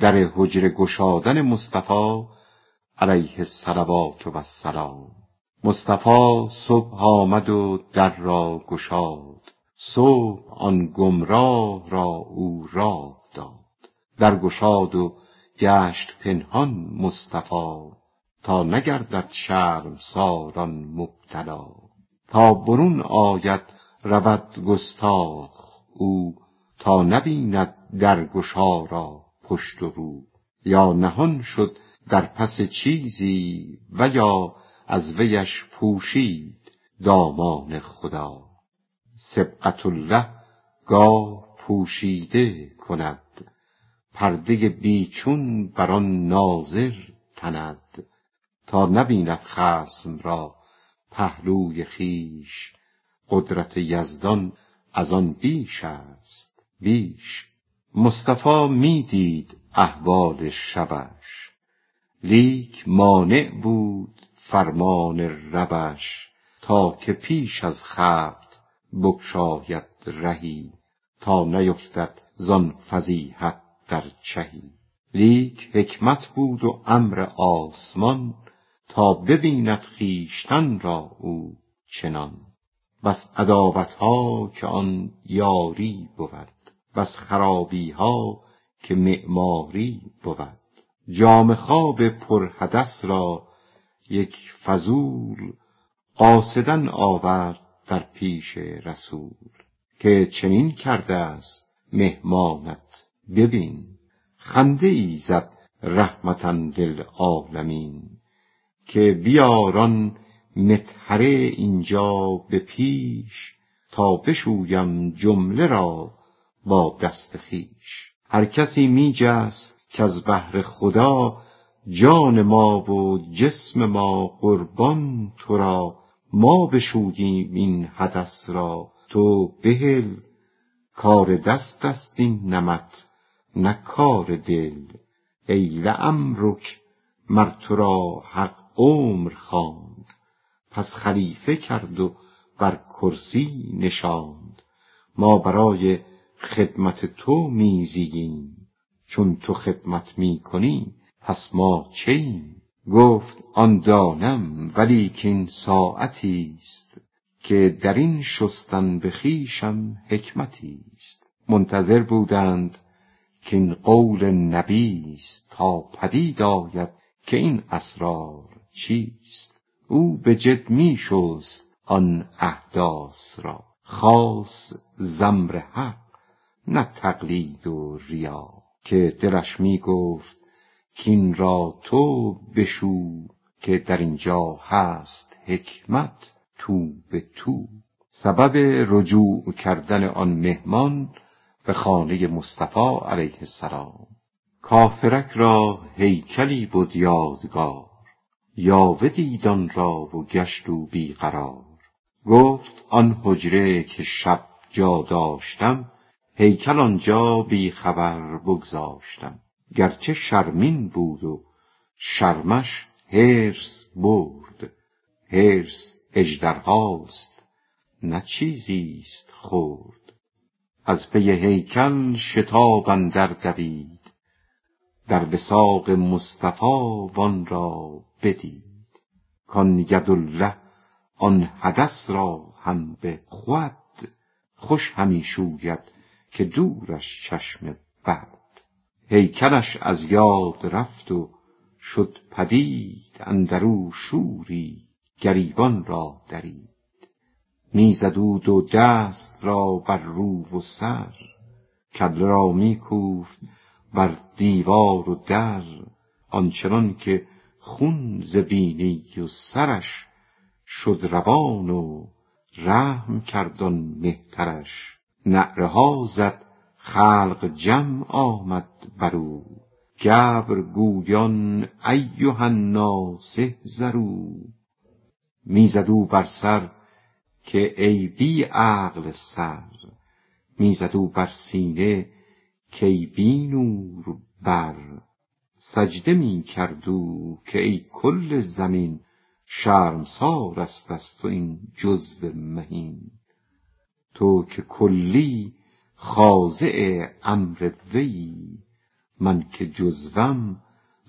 در حجر گشادن مصطفی علیه الصلوات و السلام. مصطفی صبح آمد و در را گشاد. صبح آن گمراه را او راه داد. در گشاد و گشت پنهان مصطفی تا نگردد شرمساران مبتلا. تا برون آید رود گستاخ او تا نبیند درگشا را پشت و رو یا نهان شد در پس چیزی و یا از ویش پوشید دامان خدا. سبقت الله گاه پوشیده کند پرده بیچون بر آن ناظر تند. تا نبیند خصم را پهلوی خویش قدرت یزدان از آن بیش است بیش. مصطفی می دید احوال شبش. لیک مانع بود فرمان ربش تا که پیش از خلق بگشاید رهی تا نیفتد زان فضیحت در چهی. لیک حکمت بود و امر آسمان تا ببیند خویشتن را او چنان. بس عداوتها که آن یاری بود. بس خرابیها که معماری بود. جام خواب پرحدث را یک فضول قاصدا آورد در پیش رسول که چنین کرده است مهمانت ببین. خنده ای زد رحمتا للعالمین که بیار آن مطهره اینجا به پیش تا بشویم جمله را با دست خویش هر کسی می جست کز بهر خدا جان ما و جسم ما قربان تو را. ما بشوییم این حدث را. تو بهل کار دست است این نمط نه دل. ای لعمرک مر تو را حق عمر خواند. پس خلیفه کرد و بر کرسی نشاند. ما برای خدمت تو می زییم چون تو خدمت می کنی پس ما چییم گفت آن دانم ولیکین ساعتی است که در این شستن به خویشم حکمتی است. منتظر بودند کاین قول نبی است تا پدید آید که این اسرار چیست. او به جد می آن احداث را. خاص ز امر حق. نه تقلید و ریا که دلش می گفت کاین را تو بشو که در اینجا هست حکمت تو به تو. سبب رجوع کردن آن مهمان به خانه مصطفی علیه السلام. کافرک را هیکلی بد یادگار یاوه دید آن را و گشت او بی قرار گفت آن حجره که شب جا داشتم هیکل آنجا بی خبر بگذاشتم. گرچه شرمین بود و شرمش حرص برد. حرص اژدرهاست نه چیزی است خرد. از پی هیکل شتاب اندر دوید. در وثاق مصطفی وان را بدید. کان یدالله آن حدث را هم به خود خوش همی شوید که دورش چشم بد. هیکلش از یاد رفت و شد پدید اندرو شوری گریبان را درید. می زد او دو دست را بر رو و سر کبله را می کوفت بر دیوار و در آنچنان که خون ز بینی و سرش شد روان و رحم کرد آن مهترش. نعره زد خلق جمع آمد برو گبر گویان ایها الناس احذروا. می زد او بر سر که ای بی عقل سر. می زد او بر سینه کای بی نور بر. سجده می کرد او که ای کل زمین. شرمسار است از تو این جزو مهین. تو که کلی خاضع امر ویی من که جزوم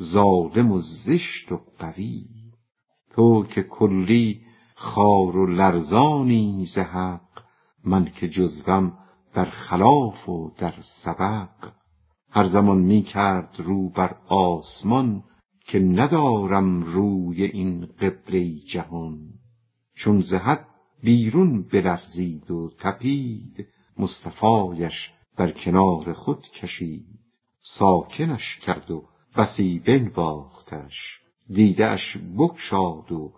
ظالم و زشت و قوی. تو که کلی خار و لرزانی ز حق من که جزوم در خلاف و در سبق. هر زمان می کرد رو بر آسمان که ندارم روی این قبله جهان. چون ز بیرون بلرزید و تپید. مصطفایش در کنار خود کشید. ساکنش کرد و بسی بنواختش. دیدهاش بگشاد و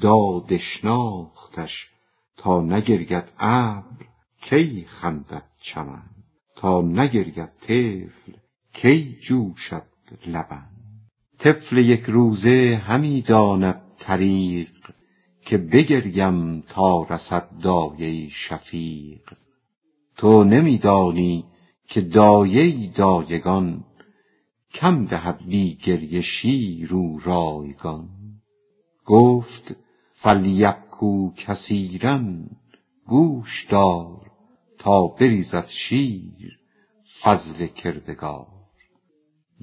داد شناختش. تا نگرید ابر کی خندد چمن؟ تا نگرید طفل کی جوشد لبن؟ طفل یک روزه همی داند طریق. که بگریم تا رسد دایه شفیق. تو نمی دانی که دایه دایگان کم دهد بی گریه شیر و رایگان. گفت فلیبکو کثیرا گوش دار تا بریزد شیر فضل کردگار.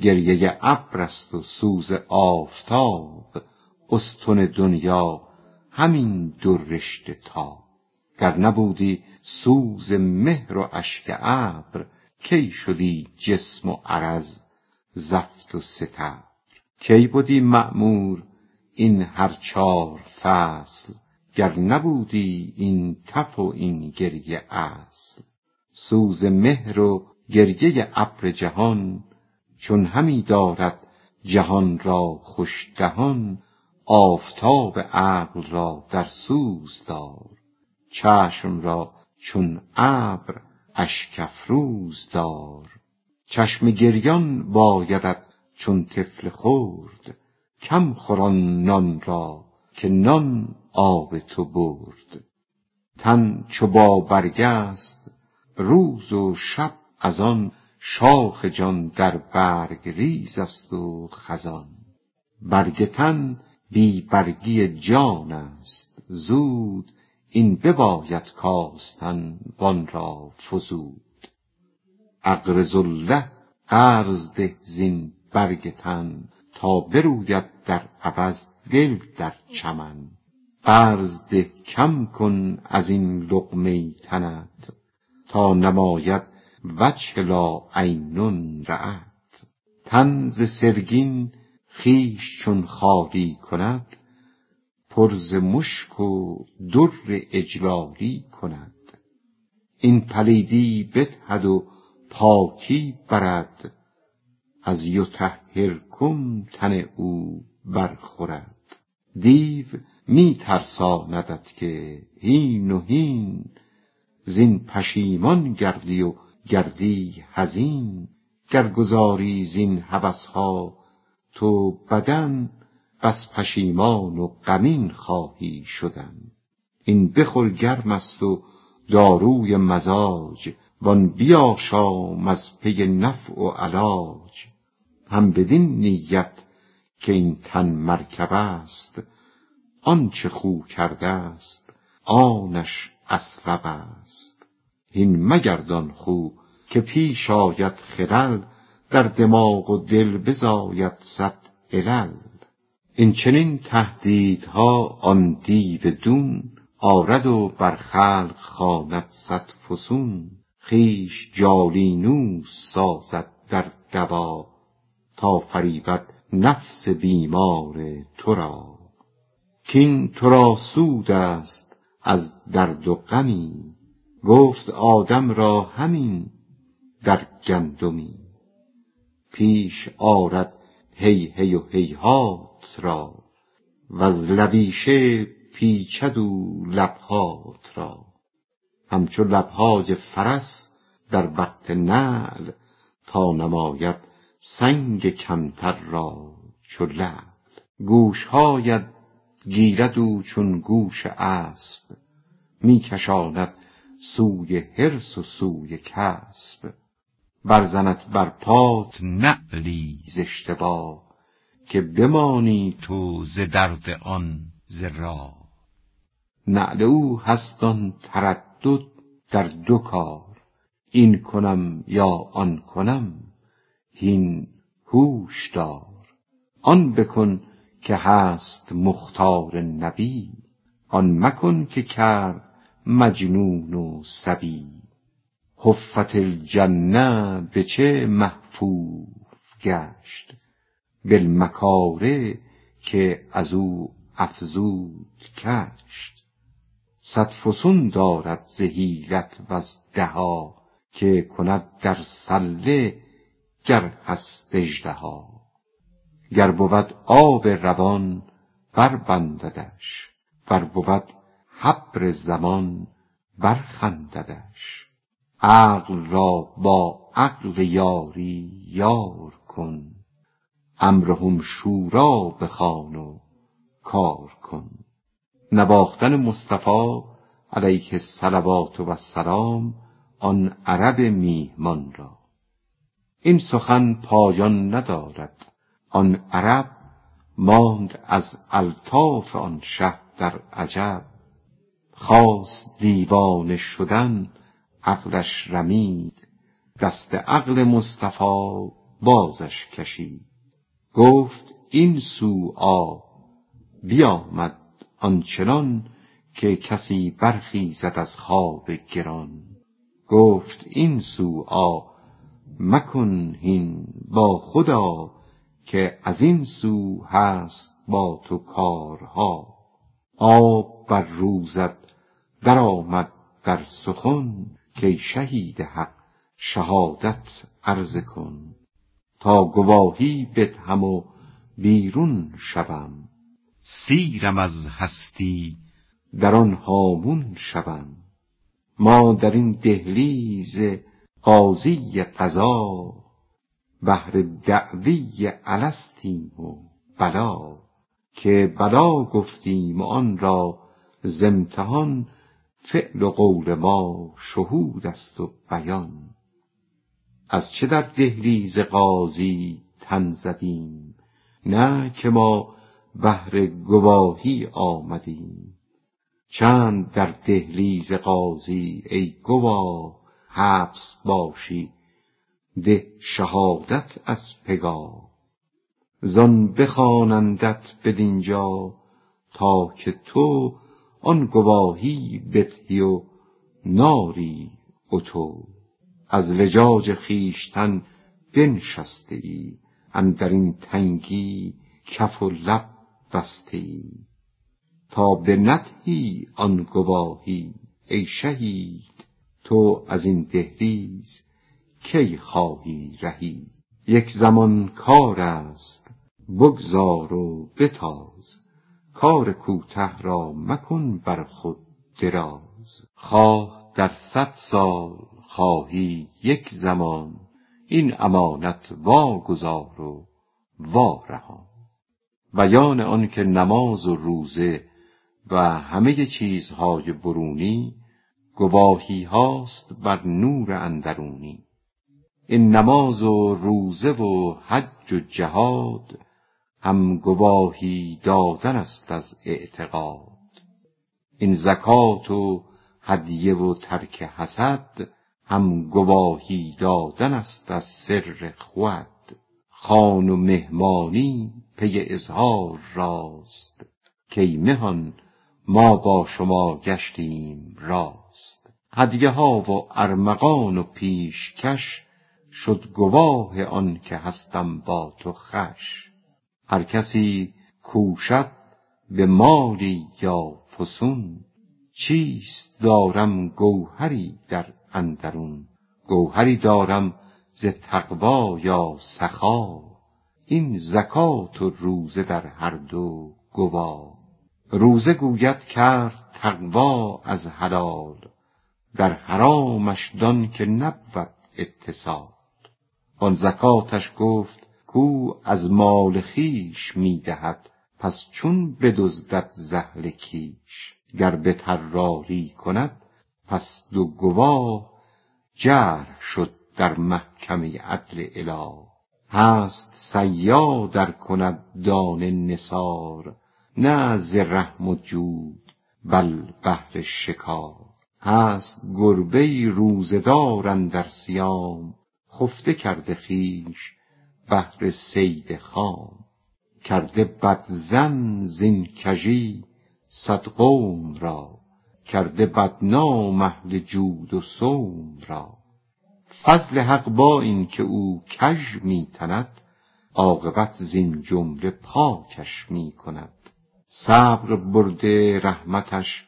گریه ابر است و سوز آفتاب استن دنیا همین دو رشته تاب گر نبودی سوز مهر و اشک ابر کی شدی جسم و عرض زفت و ستبر؟ کی بدی مأمور این هر چار فصل؟ گر نبودی این تف و این گریه اصل؟ سوز مهر و گریه ابر جهان چون همی دارد جهان را خوش دهان آفتاب عقل را در سوز دار. چشم را چون ابر اشک افروز دار. چشم گریان بایدت چون طفل خرد. کم خور آن نان را که نان آب تو برد. تن چو با برگ است روز و شب از آن شاخ جان در برگ ریز است و خزان. برگ تن بی برگی جان است. زود این بباید کاستن وان را فزود. اقرض الله قرض ده زین برگ تن تا بروید در عوض گل در چمن. قرض ده کم کن از این لقمه تنت تا نماید وجه لا عین رأت تن ز سرگین خویش چون خالی کند پر ز مشک و در اجلالی کند. این پلیدی بدهد و پاکی برد از یطهرکم تن او برخورد. دیو می ترساندت که هین و هین زین پشیمان گردی و گردی حزین. گر گذاری زین هوس ها تو بدن بس پشیمان و غمین خواهی شدن. این بخور گرم است و داروی مزاج وان بیاشام از پی نفع و علاج. هم بدین نیت که این تن مرکب است آنچه خو کرده است آنش اسبب است. هین مگردان خو که پیش آید خلل در دماغ و دل بزاید صد علل. این چنین تهدیدها آن دیو دون آرد و بر خلق خواند صد فسون. خویش جالینوس سازد در دوا تا فریبد نفس بیمار تو را. کین تو را سود است از درد و غمی گفت آدم را همین در گندمی. پیش آرد هی هی و هیهات را وز لبیشه پیچد او لبهات را. همچو لبهای فرس در وقت نعل تا نماید سنگ کمتر را چو لعل. گوشهایت گیرد او چون گوش اسب می کشاند سوی حرص و سوی کسب. بر زند بر پات نعلی ز اشتباه که بمانی تو ز درد آن ز راه. نعل او هست آن تردد در دو کار این کنم یا آن کنم هین هوش دار. آن بکن که هست مختار نبی آن مکن که کرد مجنون و صبی حفت الجنه به چه محفوف گشت؟ بالمکاره که از او افزود کشت. صد فسون دارد ز حیلت وز دها که کند در سله گر هست اژدها. گر بود آب روان بربنددش ور بود حبر زمان برخنددش. عقل را با عقل یاری یار کن. امرهم شورا بخوان و کار کن. نواختن مصطفی علیه الصلوات و السلام آن عرب میهمان را. این سخن پایان ندارد. آن عرب ماند از الطاف آن شه در عجب. خواست دیوانه شدن عقلش رمید دست عقل مصطفی بازش کشید. گفت این سو آ بیامد آنچنان که کسی برخیزد از خواب گران. گفت این سو آ مکن هین با خدا که از این سو هست با تو کارها. آب بر روزت درآمد در سخن کای شهید حق شهادت عرضه کن. تا گواهی بدهم و بیرون شوم. سیرم از هستی در آن هامون شوم. ما در این دهلیز قاضی قضا بهر دعوی الستیم و بلا. که بلا گفتیم و آن را ز امتحان فعل و قول ما شهود است و بیان. از چه در دهلیز قاضی تن زدیم؟ نه که ما بهر گواهی آمدیم. چند در دهلیز قاضی ای گواه حبس باشی ده شهادت از پگاه. زان بخوانندت بدینجا تا که تو آن گواهی بدهی و ناری اتو. از لجاج خویشتن بنشسته ای اندر این تنگی کف و لب بسته ای تا بندهی آن گواهی ای شهید تو از این دهلیز کی خواهی رهید یک زمان کار است بگذار و بتاز. کار کوته را مکن بر خود دراز. خواه در صد سال خواهی یک زمان این امانت واگزار و وارهان. بیان آن که نماز و روزه و همه چیزهای برونی گواهی هاست بر نور اندرونی. این نماز و روزه و حج و جهاد هم گواهی دادن است از اعتقاد. این زکات و هدیه و ترک حسد هم گواهی دادن است از سر خود. خان و مهمانی پی اظهار راست. کای مهان ما با شما گشتیم راست. هدیه ها و ارمغان و پیشکش شد گواه آن که هستم با تو خوش. هر کسی کوشد به مالی یا فسون چیست دارم گوهری در اندرون؟ گوهری دارم ز تقوا یا سخا؟ این زکات و روزه در هر دو گوا. روزه گوید کرد تقوا از حلال در حرامش دان که نبود اتصال. وان زکاتش گفت کو از مال خویش می پس چون بدزدد ز اهل کیش. گر به طراری کند پس دو گواه جرح شد در محکمه عدل اله. هست صیاد ار کند دانه نثار نه ز رحم و جود بل بهر شکار. هست گربه روزه اندر صیام خفته کرده خویش بهر صید خام. کرده بدزن زین کژی صد قوم را. کرده بدنام اهل جود و صوم را. فضل حق با این که او کژ می تند عاقبت زین جمله پاکش می کند. صبر برده رحمتش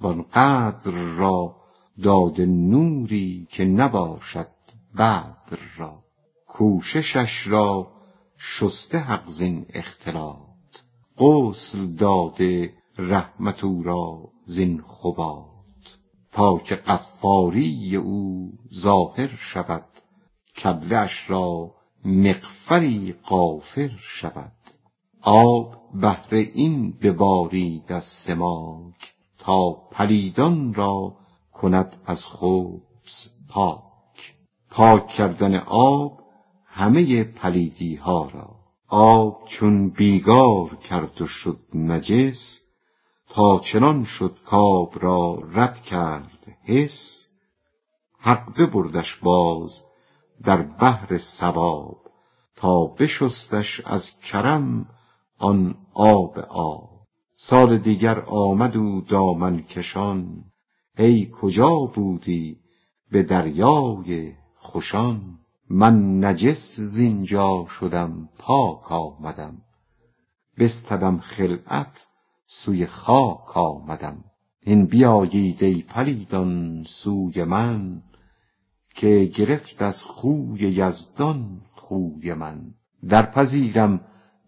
وانقدر را داده نوری که نباشد بدر را. کوششش را شسته حق زین اختلاط. غسل داده رحمت او را زین خبات تا که غفاری او ظاهر شود کبله اش را مغفری غافر شود. آب بهر این ببارید از سماک تا پلیدان را کند از خبث پاک. پاک کردن آب همه پلیدی ها را. آب چون بیگار کرد و شد نجس تا چنان شد کآب را رد کرد حس. حق ببردش باز در بحر ثواب تا بشستش از کرم آن آب آب. سال دیگر آمد او دامن کشان ای کجا بودی به دریای خوشان؟ من نجس زینجا شدم پاک آمدم. بستدم خلعت سوی خاک آمدم. هین بیایید ای پلیدان سوی من که گرفت از خوی یزدان خوی من. درپذیرم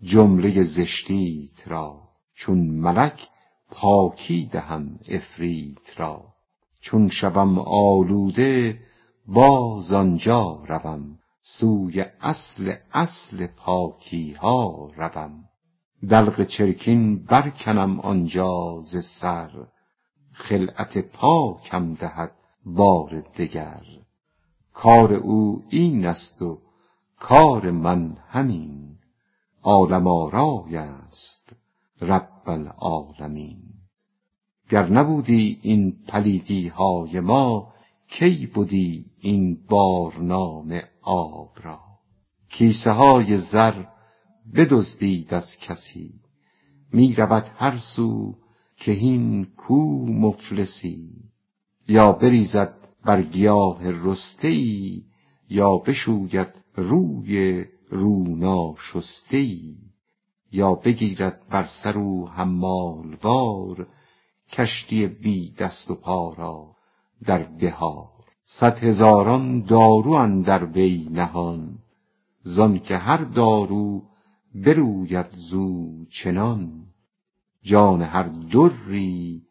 جمله زشتیت را چون ملک پاکی دهم عفریت را. چون شوم آلوده باز آنجا روم سوی اصل اصل پاکی ها روم. دلق چرکین برکنم آنجا ز سر خلعت پاکم دهد بار دگر. کار او این است و کار من همین. عالم آرای است رب العالمین. گر نبودی این پلیدی های ما کی بدی این بارنامه آب را؟ کیسه های زر بدزدید از کسی. می رود هر سو که هین کو مفلسی. یا بریزد بر گیاه رسته ای یا بشوید روی رو ناشسته ای یا بگیرد بر سر او حمال وار کشتی بی دست و پا را. در بحار صد هزاران دارو اندر وی نهان زانکه هر دارو بروید زو چنان. جان هر دری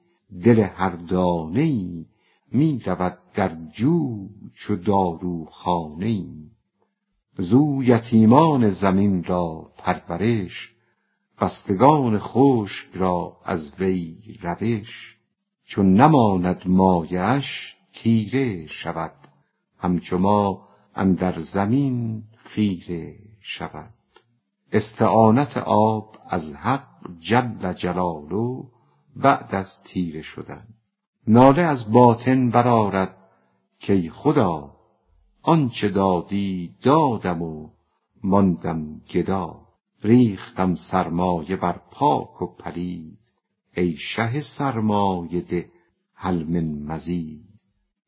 دل هر دانه ای می رود در جو چو داروخانه ای زو یتیمان زمین را پرورش خستگان خشک را از وی روش. چون نماند مایه اش تیره شود. همچو ما اندر زمین خیره شود. استعانت آب از حق جل جلاله بعد از تیره شدن. ناله از باطن برآرد کای خدا آنچه دادی دادم و ماندم گدا. ریختم سرمایه بر پاک و پلید. ای شه سرمایه ده هل من مزید.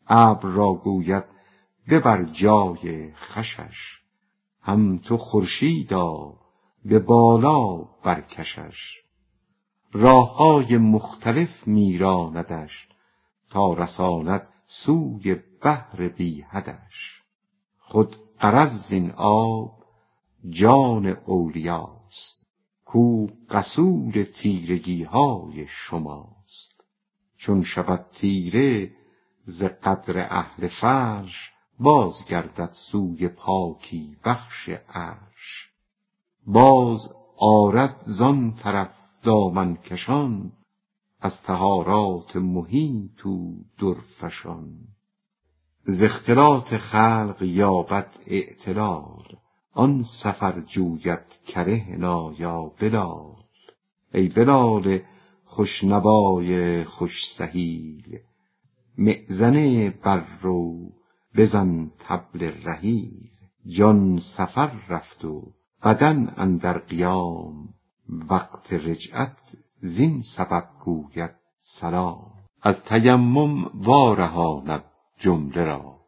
ابر را گوید ببر جای خوشش. هم تو خورشیدا به بالا برکشش. راه های مختلف می راندش تا رساند سوی بحر بی حدش. خود غرض زین آب جان اولیاست. کو غسول تیرگی های شماست. چون شود تیره ز غدر اهل فرش باز گردد سوی پاکی بخش عرش. باز آرد زان طرف دامن کشان از طهارات محیط او درفشان. ز اختلاط خلق یابد اعتلال آن سفر جوید کرهنا یا بلال. ای بلال خوش نوای خوش سهیل مؤذنه بررو بزن طبل رحیل جان سفر رفت و بدن اندر قیام وقت رجعت زین سبب گوید سلام. از تیمم وارهاند جمله را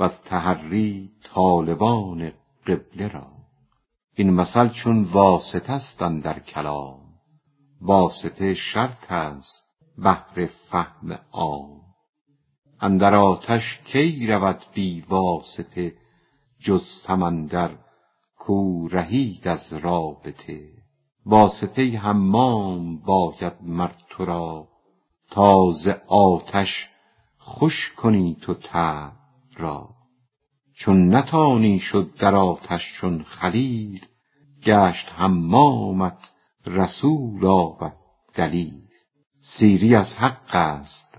وز تحری طالبان قبله را. این مثل چون واسطه است اندر کلام. واسطه شرط است بهر فهم عام. اندر آتش کی رود بی واسطه جز سمندر کو رهید از رابطه؟ واسطه حمام باید مر تو را. تا ز آتش خوش کنی تو طبع را. چون نتانی شد در آتش چون خلیل گشت حمامت رسول آمد دلیل. سیری از حق است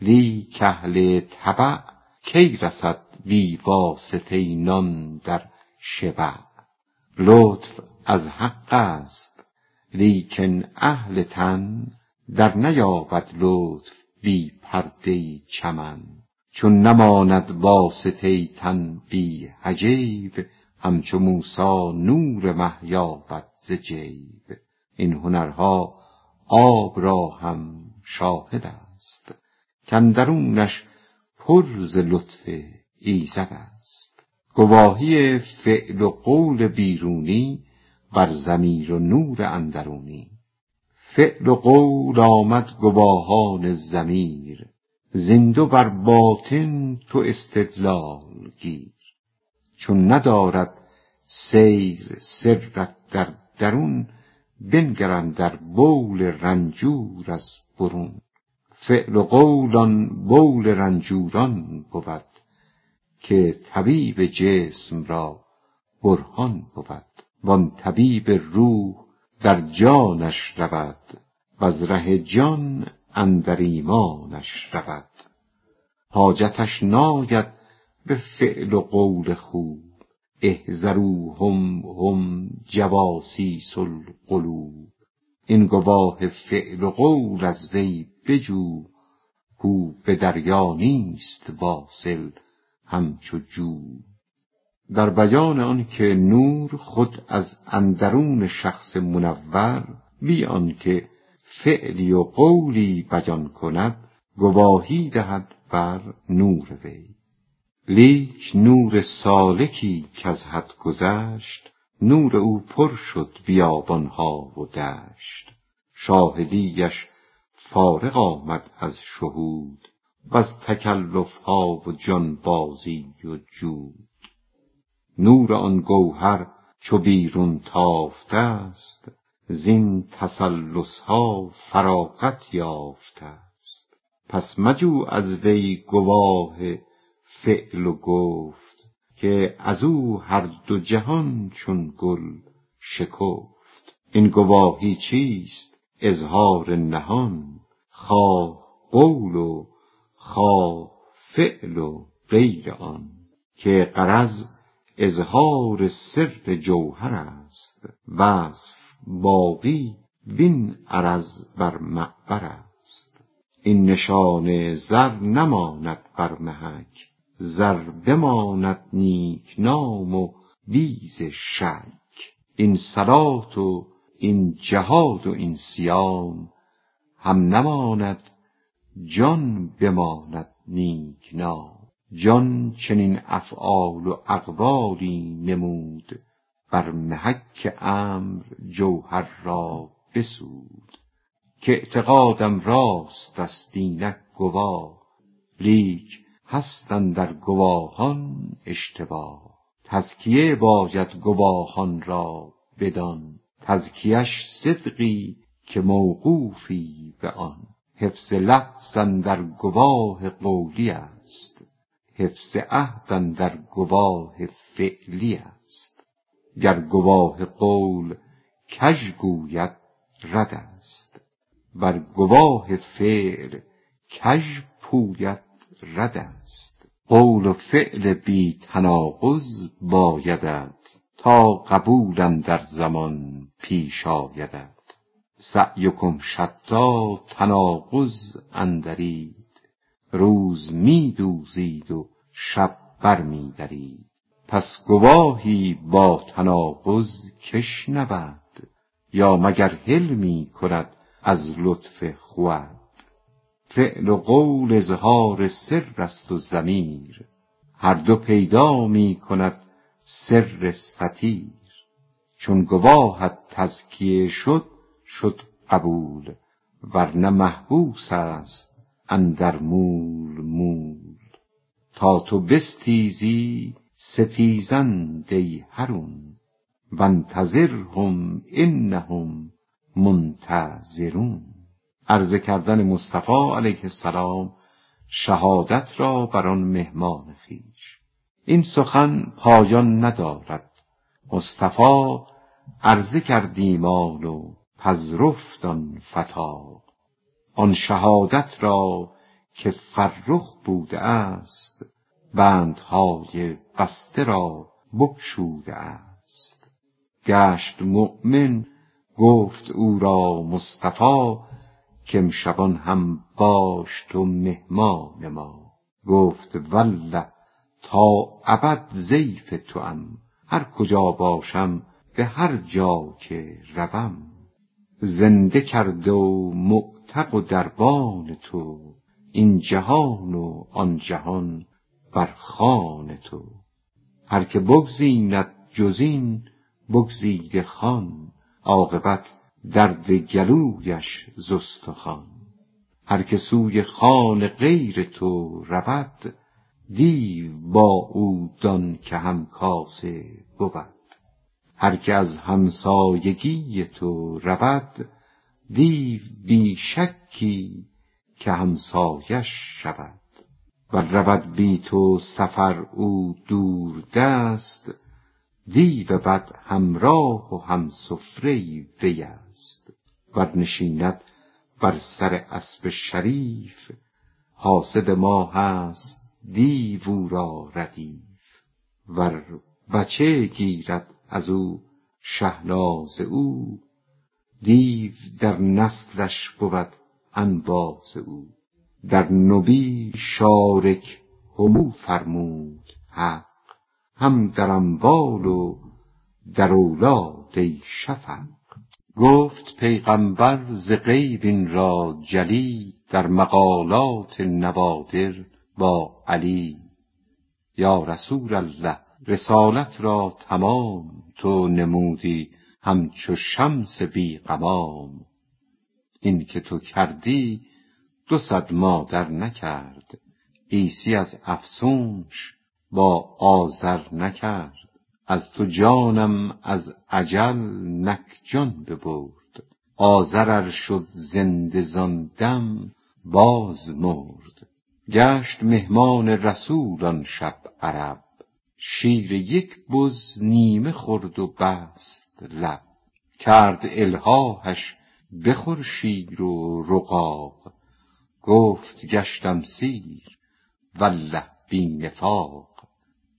لیک اهل طبع کی رسد بی واسطه نان در شبع. لطف از حق است لیکن اهل تن در نیابد لطف بی پرده چمن. چون نماند واسطه تن بی حجیب همچو موسی نور مه یابد ز جیب. این هنرها آب را هم شاهد است. کاندرونش پر ز لطف ایزد است. گواهی فعل و قول بیرونی بر ضمیر و نور اندرونی. فعل و قول آمد گواهان ضمیر. زین دو بر باطن تو استدلال گیر. چون ندارد سیر سرت در درون بنگر اندر بول رنجور از برون. فعل و قول آن بول رنجوران بود که طبیب جسم را برهان بود. وان طبیب روح در جانش رود وز ره جان اندر ایمانش رود. حاجتش ناید به فعل و قول خوب. احذروهم هم جواسیس القلوب. این گواه فعل و قول از وی بجو. کو به دریا نیست واصل همچو جو. در بیان آن که نور خود از اندرون شخص منور بی آن که فعلی و قولی بیان کند گواهی دهد بر نور وی. لیک نور سالکی کز حد گذشت نور او پر شد بیابانها و دشت. شاهدیش فارغ آمد از شهود وز تکلفها و جانبازی و جود. نور آن گوهر چو بیرون تافته است زین تسلسها فراغت یافته است. پس مجو از وی گواه فعل و گفت که ازو هر دو جهان چون گل شکفت. این گواهی چیست؟ اظهار نهان خواه قول و خواه فعل و غیر آن که غرض اظهار سر جوهر است. وصف باقی وین عرض بر معبر است. این نشان زر نماند بر محک زر بماند نیکنام و بیز شک. این صلات و این جهاد و این صیام هم نماند جان بماند نیکنام جان چنین افعال و اقوالی نمود بر محک امر جوهر را بسود. که اعتقادم راست است اینک گواه لیک هست اندر گواهان اشتباه. تزکیه باید گواهان را بدان تزکیه ش صدقی که موقوفی به آن. حفظ لفظ اندر گواه قولی است حفظ عهد اندر گواه فعلی است. گر گواه قول کژ گوید رد است. ور گواه فعل کژ پوید رد است. قول و فعل بی تناقض بایدت تا قبول اندر زمان پیش آیدت. سعیکم شتی تناقض اندرید. روز می دوزید و شب بر می درید پس گواهی با تناقض کش نبد یا مگر حلمی کند از لطف خود؟ فعل و قول اظهار سر است و ضمیر هر دو پیدا می کند سر ستیر چون گواهت تزکیه شد شد قبول ورنه محبوس است اندر مول مول. تا تو بستیزی ستیزند ای حرون وانتظرهم انهم منتظرون. عرضه کردن مصطفی علیه السلام شهادت را بر آن مهمان خویش این سخن پایان ندارد. مصطفی عرضه کرد ایمان و پذرفت آن فتی آن شهادت را که فرخ بوده است بندهای بسته را بگشوده است. گشت مؤمن گفت او را مصطفی کامشبان هم باش تو مهمان ما. گفت والله تا ابد ضیف توام هر کجا باشم به هر جا که روم. زنده کرده و معتق و دربان تو این جهان و آن جهان بر خوان تو. هر که بگزیند جز این بگزیده خوان عاقبت درد گلویش ز استخوان هر که سوی خوان غیر تو رود دیو با او دان که همکاسه بود. هر که از همسایگی تو رود دیو بی شکی که همسایش شود. ور رود بی تو سفر او دوردست دیو بد همراه و همسفره وی است. ور نشیند بر سر اسپ شریف حاسد ما هست دیو او را ردیف. ور بچه گیرد از او شهناز او دیو در نسلش بود انباز او. در نبی شارک همو فرمود حق هم در اموال و در اولاد ای شفق. گفت پیغمبر ز غیب این را جلی در مقالات نوادر با علی. یا رسول الله رسالت را تمام تو نمودی همچو شمس بی غمام. این که تو کردی دو صد مادر نکرد. عیسی از افسونش با آزر نکرد. از تو جانم از اجل نک جان ببرد. ار شد زنده زان باز مرد. گشت مهمان رسول آن شب عرب. شیر یک بز نیمه خورد و بست لب. کرد الحاحش بخور شیر و رقاق گفت گشتم سیر والله بی نفاق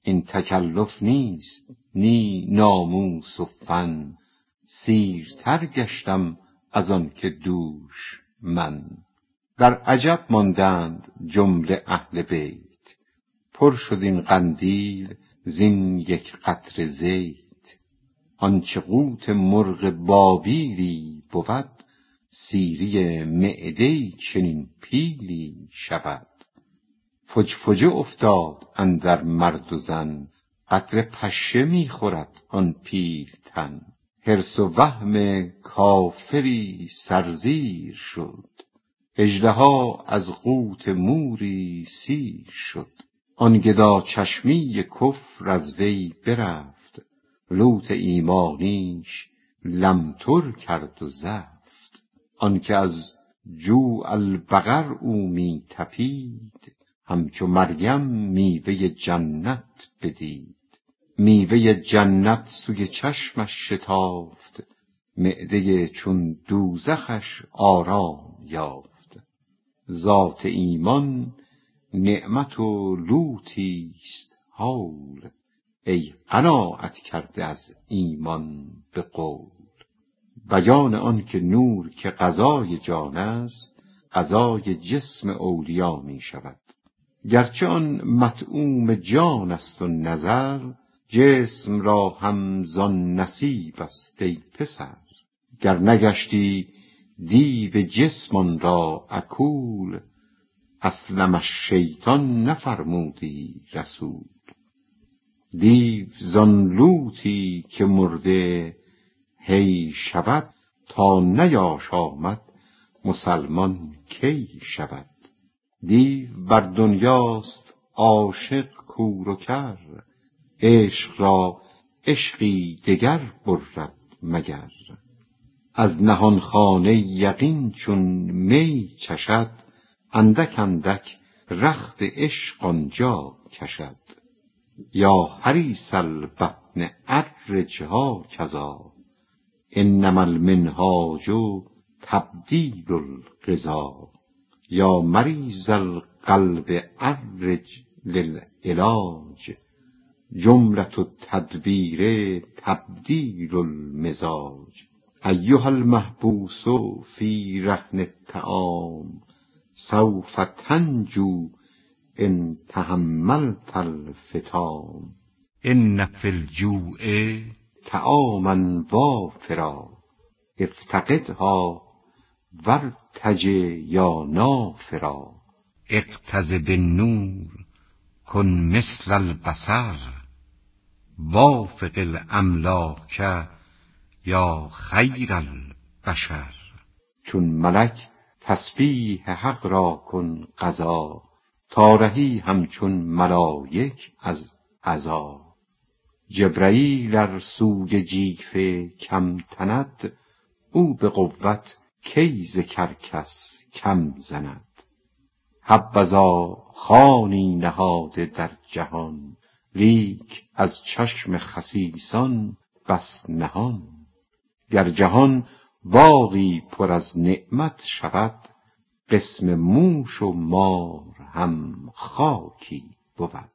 این تکلف نیست نی ناموس و فن. سیرتر گشتم از آن که دوش من. در عجب ماندند جمله اهل بیت. پر شد این قندیل زین یک قطره زیت. آنچه قوت مرغ بابیلی بود سیری معده چنین پیلی شود. فجفجه افتاد اندر مرد و زن قطره پشه می خورد آن پیلتن. حرص و وهم کافری سرزیر شد. اژدها از قوت موری سیر شد. آن گداچشمی کفر از وی برفت. لوت ایمانیش لمتر کرد و زفت. آن که از جوع البقر او می طپید همچو مریم میوه جنت بدید. میوه جنت سوی چشمش شتافت معده چون دوزخش آرام یافت. ذات ایمان نعمت و لوتیست هول ای قناعت کرده از ایمان به قول. بیان آن که نور که غذای جان است غذای جسم اولیا می شود. گرچه آن مطعوم جان است و نظر جسم را هم زان نصیب است ای پسر. گر نگشتی دیو جسم را اکول اسلمش شیطان نفرمودی رسول. دیو زان لوطی که مرده هی شود تا نیاشامد مسلمان کی شود. دیو بر دنیاست عاشق کور و کر عشق را عشقی دگر برد مگر. از نهانخانه یقین چون می چشد اندک اندک رخت عشق آنجا کشد. یا حریص البطن عرجها کذا انما المنهاج تبدیل الغذا یا مریض القلب عرج للعلاج جملة التدبیر تبدیل المزاج ایها المحبوس فی رهن الطعام سوف تنجو ان تحملت الفطام ان فی الجوع طعاما وافرا افتقدها وارتج یا نافرا. اقتض بالنور کن مثل البصر وافق الاملاک یا خیر البشر. چون ملک تسبیح حق را کن غزا تا رهی همچون ملایک از عزا جبرییل ار سوی جیفه کم تند او به قوت کی ز کرکس کم زند. حبذا خوانی نهاده در جهان لیک از چشم خسیسان بس نهان. گر جهان باغی پر از نعمت شود قسم موش و مار هم خاکی بود.